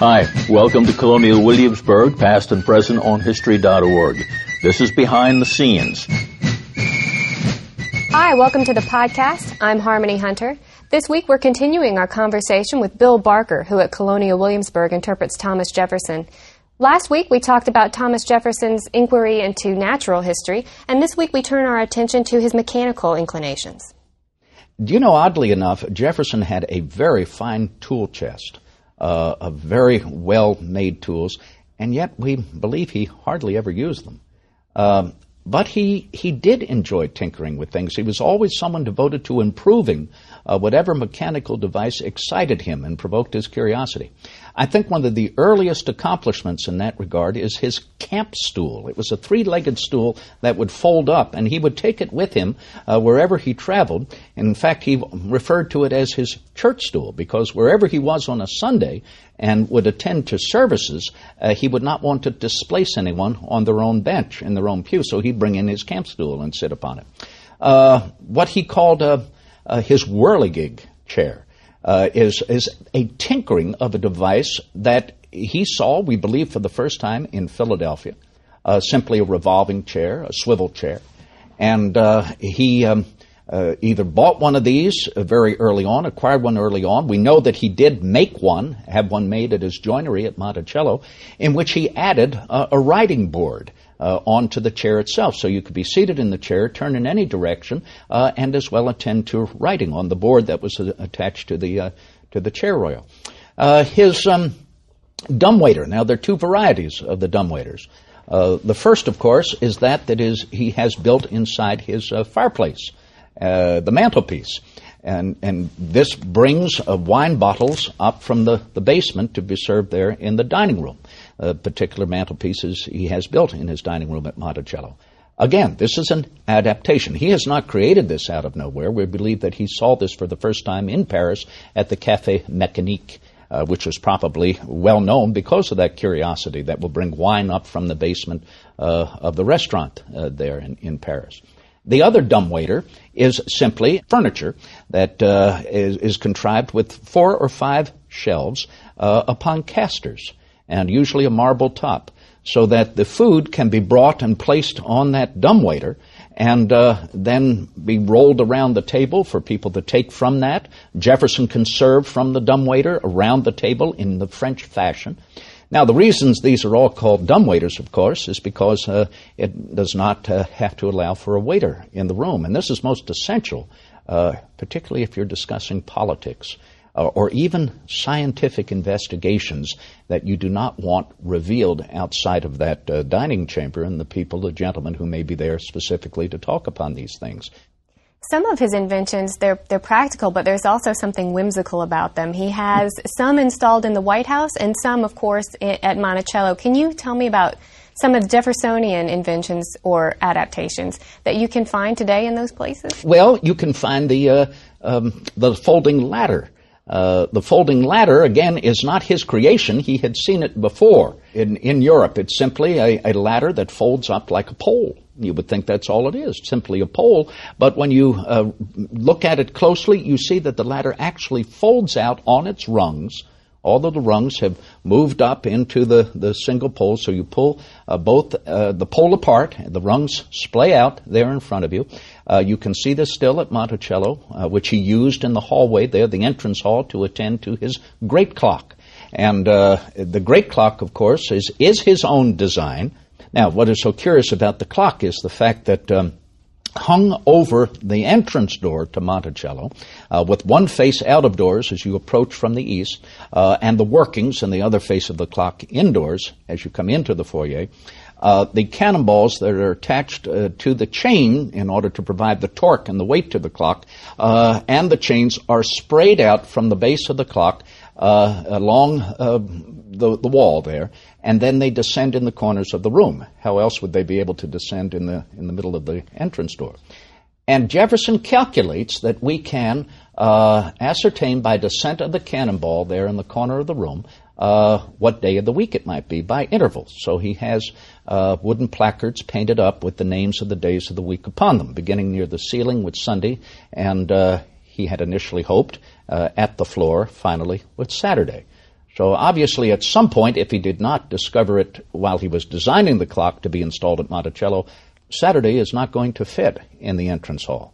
Hi, welcome to Colonial Williamsburg, past and present on History.org. This is Behind the Scenes. Hi, welcome to the podcast. I'm Harmony Hunter. This week we're continuing our conversation with Bill Barker, who at Colonial Williamsburg interprets Thomas Jefferson. Last week we talked about Thomas Jefferson's inquiry into natural history, and this week we turn our attention to his mechanical inclinations. Do you know, oddly enough, Jefferson had a very fine tool chest uh, very well made tools, and yet we believe he hardly ever used them. Um, but he, he did enjoy tinkering with things. He was always someone devoted to improving uh, whatever mechanical device excited him and provoked his curiosity. I think one of the earliest accomplishments in that regard is his camp stool. It was a three legged stool that would fold up, and he would take it with him uh, wherever he traveled. And in fact, he referred to it as his church stool because wherever he was on a Sunday and would attend to services, uh, he would not want to displace anyone on their own bench in their own pew, so he'd bring in his camp stool and sit upon it. Uh, what he called uh, uh, his whirligig chair uh, is, is a tinkering of a device that he saw, we believe, for the first time in Philadelphia, uh, simply a revolving chair, a swivel chair. And uh, he um, uh, either bought one of these very early on, acquired one early on. We know that he did make one, have one made at his joinery at Monticello, in which he added a writing board uh, onto the chair itself. So you could be seated in the chair, turn in any direction, uh, and as well attend to writing on the board that was uh, attached to the to the chair royal. Uh, his um, dumbwaiter. Now there are two varieties of the dumbwaiters. Uh, the first, of course, is that that is he has built inside his fireplace, the mantelpiece. And, and this brings wine bottles up from the, the basement to be served there in the dining room uh, particular mantelpieces he has built in his dining room at Monticello. Again, this is an adaptation. He has not created this out of nowhere. We believe that he saw this for the first time in Paris at the Café Mécanique, uh, which was probably well known because of that curiosity that will bring wine up from the basement uh, of the restaurant uh, there in, in Paris. The other dumbwaiter is simply furniture that uh, is, is, contrived with four or five shelves uh, upon casters and usually a marble top, so that the food can be brought and placed on that dumbwaiter and uh, then be rolled around the table for people to take from that. Jefferson can serve from the dumbwaiter around the table in the French fashion. Now, the reasons these are all called dumbwaiters, of course, is because uh, it does not uh, have to allow for a waiter in the room. And this is most essential, uh, particularly if you're discussing politics uh, or even scientific investigations that you do not want revealed outside of that uh, dining chamber and the people, the gentlemen who may be there specifically to talk upon these things. Some of his inventions, they're, they're practical, but there's also something whimsical about them. He has some installed in the White House and some, of course, at Monticello. Can you tell me about some of the Jeffersonian inventions or adaptations that you can find today in those places? Well, you can find the, uh, um, the folding ladder uh, the folding ladder, again, is not his creation. He had seen it before. In, in Europe, it's simply a, a ladder that folds up like a pole. You would think that's all it is, simply a pole. But when you uh, look at it closely, you see that the ladder actually folds out on its rungs all of the rungs have moved up into the, the single pole, so you pull uh, both uh, the pole apart, the rungs splay out there in front of you. Uh, you can see this still at Monticello, uh, which he used in the hallway there, the entrance hall, to attend to his great clock. And uh, the great clock, of course, is, is his own design. Now, what is so curious about the clock is the fact that um, hung over the entrance door to Monticello, uh, with one face out of doors as you approach from the east, uh, and the workings and the other face of the clock indoors as you come into the foyer. Uh, the cannonballs that are attached uh, to the chain in order to provide the torque and the weight to the clock, uh, and the chains are sprayed out from the base of the clock uh, along the, the wall there, and then they descend in the corners of the room. How else would they be able to descend in the in the middle of the entrance door? And Jefferson calculates that we can uh, ascertain by descent of the cannonball there in the corner of the room uh, what day of the week it might be by intervals. So he has uh, wooden placards painted up with the names of the days of the week upon them, beginning near the ceiling with Sunday, and uh, he had initially hoped uh, at the floor, finally, with Saturday. So obviously, at some point, if he did not discover it while he was designing the clock to be installed at Monticello, Saturday is not going to fit in the entrance hall.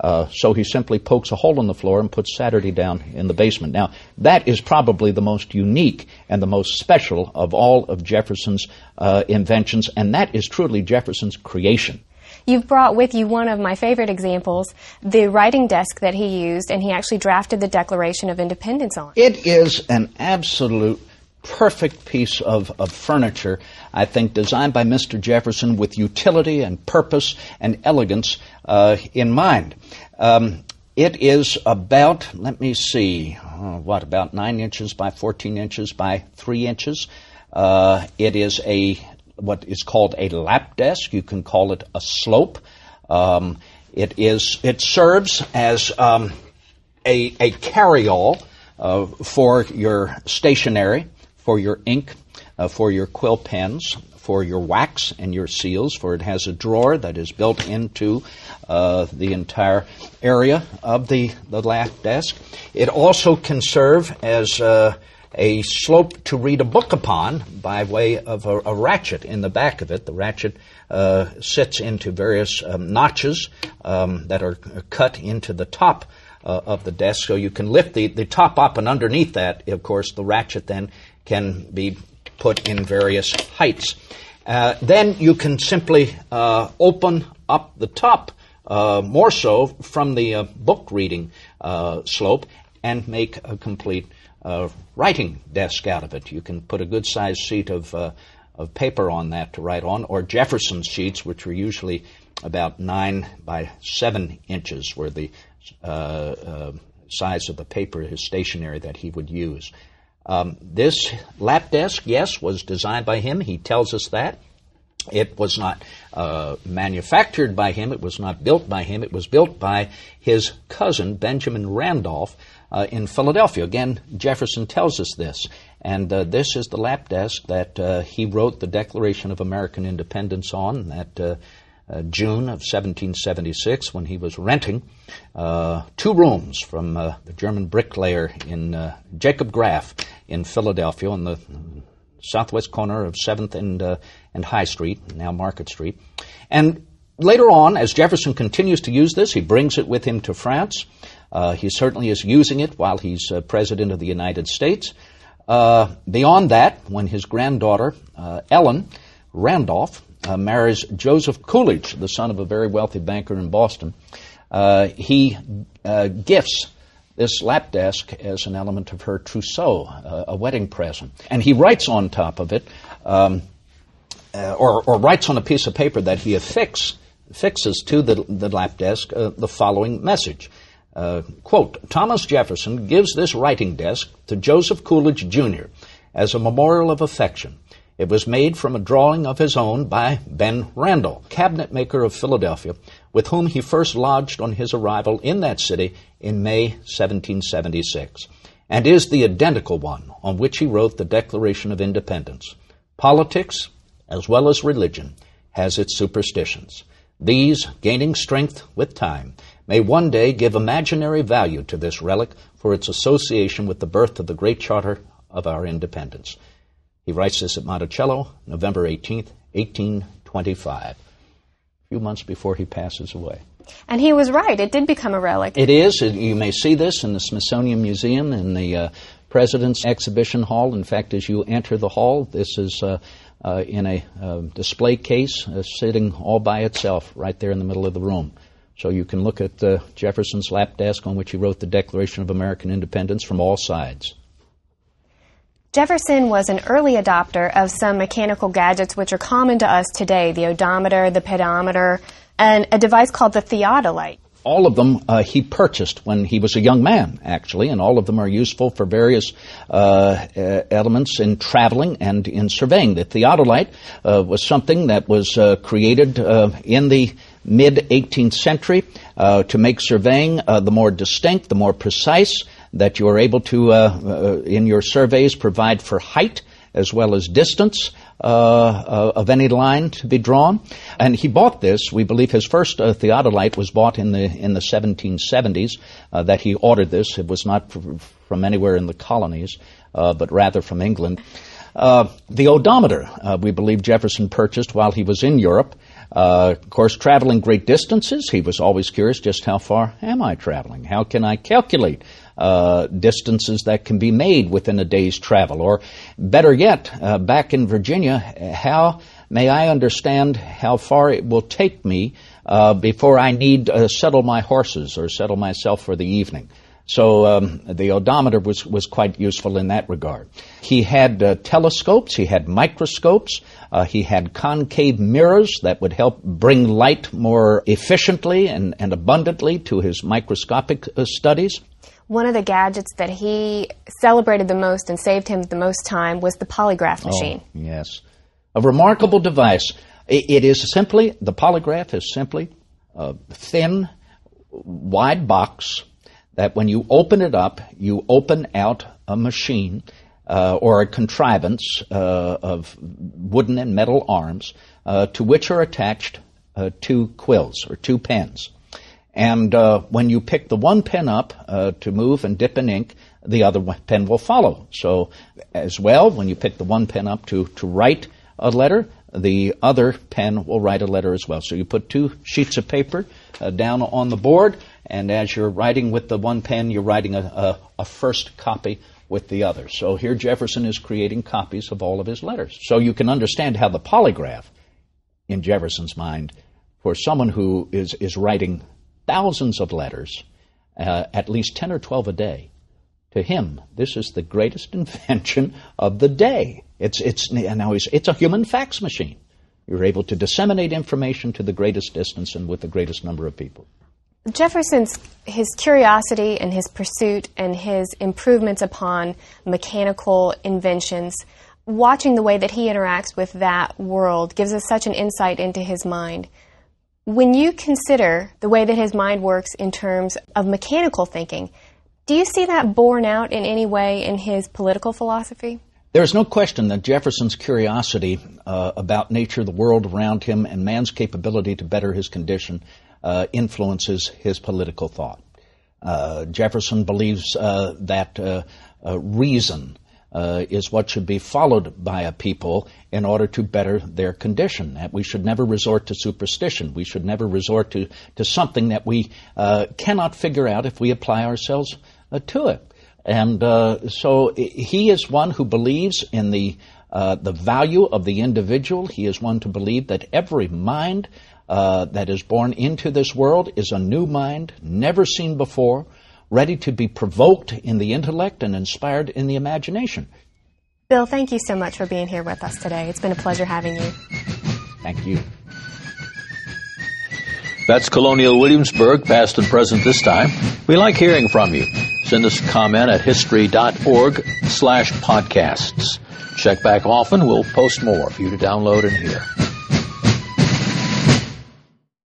Uh, so he simply pokes a hole in the floor and puts Saturday down in the basement. Now, that is probably the most unique and the most special of all of Jefferson's uh, inventions, and that is truly Jefferson's creation. You've brought with you one of my favorite examples, the writing desk that he used, and he actually drafted the Declaration of Independence on. It is an absolute perfect piece of, of furniture, I think, designed by Mr. Jefferson with utility and purpose and elegance uh, in mind. Um, it is about, let me see, uh, what, about 9 inches by 14 inches by 3 inches. Uh, it is a what is called a lap desk. You can call it a slope. Um, it is. It serves as um, a a carryall uh, for your stationery, for your ink, uh, for your quill pens, for your wax and your seals. For it has a drawer that is built into uh, the entire area of the the lap desk. It also can serve as uh, a slope to read a book upon by way of a, a ratchet in the back of it. The ratchet uh, sits into various um, notches um, that are cut into the top uh, of the desk, so you can lift the, the top up, and underneath that, of course, the ratchet then can be put in various heights. Uh, then you can simply uh, open up the top uh, more so from the uh, book reading slope and make a complete uh, writing desk out of it. You can put a good sized sheet of, uh, of paper on that to write on, or Jefferson sheets, which were usually about nine by seven inches, were the uh, uh size of the paper, his stationery that he would use. Um, this lap desk, yes, was designed by him. He tells us that. It was not uh, manufactured by him. It was not built by him. It was built by his cousin, Benjamin Randolph, uh, in Philadelphia. Again, Jefferson tells us this. And uh, this is the lap desk that uh, he wrote the Declaration of American Independence on that uh, uh, June of 1776 when he was renting uh, two rooms from the German bricklayer in Jacob Graff in Philadelphia on the southwest corner of 7th and, and High Street, now Market Street. And later on, as Jefferson continues to use this, he brings it with him to France. Uh, he certainly is using it while he's uh, President of the United States. Uh, beyond that, when his granddaughter, uh, Ellen Randolph, uh, marries Joseph Coolidge, the son of a very wealthy banker in Boston, uh, he gifts this lap desk as an element of her trousseau, a wedding present. And he writes on top of it, um, or, or, writes on a piece of paper that he affix, affixes to the, the lap desk the following message. Uh, quote, Thomas Jefferson gives this writing desk to Joseph Coolidge, Jr. as a memorial of affection. It was made from a drawing of his own by Ben Randall, cabinet maker of Philadelphia, with whom he first lodged on his arrival in that city in May 1776, and is the identical one on which he wrote the Declaration of Independence. Politics, as well as religion, has its superstitions. These, gaining strength with time, may one day give imaginary value to this relic for its association with the birth of the great charter of our independence. He writes this at Monticello, November 18th, 1825, a few months before he passes away. And he was right. It did become a relic. It is. You may see this in the Smithsonian Museum in the uh, President's Exhibition Hall. In fact, as you enter the hall, this is uh, uh, in a uh, display case, uh, sitting all by itself right there in the middle of the room. So you can look at uh, Jefferson's lap desk on which he wrote the Declaration of American Independence from all sides. Jefferson was an early adopter of some mechanical gadgets which are common to us today the odometer, the pedometer, and a device called the theodolite all of them uh, he purchased when he was a young man, actually, and all of them are useful for various uh, uh, elements in traveling and in surveying. The theodolite uh, was something that was uh, created uh, in the mid 18th century to make surveying the more distinct, the more precise, that you are able to, in your surveys, provide for height as well as distance uh, uh, of any line to be drawn. And he bought this. We believe his first uh, theodolite was bought in the in the 1770s. Uh, that he ordered this. It was not from anywhere in the colonies, uh, but rather from England. Uh, the odometer, we believe Jefferson purchased while he was in Europe. Uh, of course, traveling great distances, he was always curious just how far am I traveling? How can I calculate uh, distances that can be made within a day's travel? Or better yet, uh, back in Virginia, how may I understand how far it will take me uh, before I need to settle my horses or settle myself for the evening? So um, the odometer was, was quite useful in that regard. He had uh, telescopes, he had microscopes, uh, he had concave mirrors that would help bring light more efficiently and, and abundantly to his microscopic uh, studies. One of the gadgets that he celebrated the most and saved him the most time was the polygraph oh, machine. Oh, yes. A remarkable device. it is simply, the polygraph is simply a thin, wide box that when you open it up, you open out a machine uh, or a contrivance uh, of wooden and metal arms uh, to which are attached uh, two quills or two pens. And uh, when you pick the one pen up uh, to move and dip in ink, the other pen will follow. So, as well, when you pick the one pen up to, to write a letter, the other pen will write a letter as well. So you put two sheets of paper down on the board, and as you're writing with the one pen, you're writing a, a, a first copy with the other. So here Jefferson is creating copies of all of his letters. So you can understand how the polygraph, in Jefferson's mind, for someone who is, is writing thousands of letters, uh, at least 10 or 12 a day, to him, this is the greatest invention of the day. It's, it's, now it's a human fax machine. You're able to disseminate information to the greatest distance and with the greatest number of people. Jefferson's his curiosity and his pursuit and his improvements upon mechanical inventions, watching the way that he interacts with that world gives us such an insight into his mind. When you consider the way that his mind works in terms of mechanical thinking, do you see that borne out in any way in his political philosophy? There's no question that Jefferson's curiosity uh, about nature, the world around him, and man's capability to better his condition uh, influences his political thought. Uh, Jefferson believes uh, that uh, uh, reason is what should be followed by a people in order to better their condition. That we should never resort to superstition. We should never resort to, to something that we cannot figure out if we apply ourselves to it. And so he is one who believes in the uh, the value of the individual. He is one to believe that every mind uh, that is born into this world is a new mind, never seen before, ready to be provoked in the intellect and inspired in the imagination. Bill, thank you so much for being here with us today. It's been a pleasure having you. Thank you. That's Colonial Williamsburg, past and present this time. We like hearing from you. Send us a comment at history.org slash podcasts. Check back often. We'll post more for you to download and hear.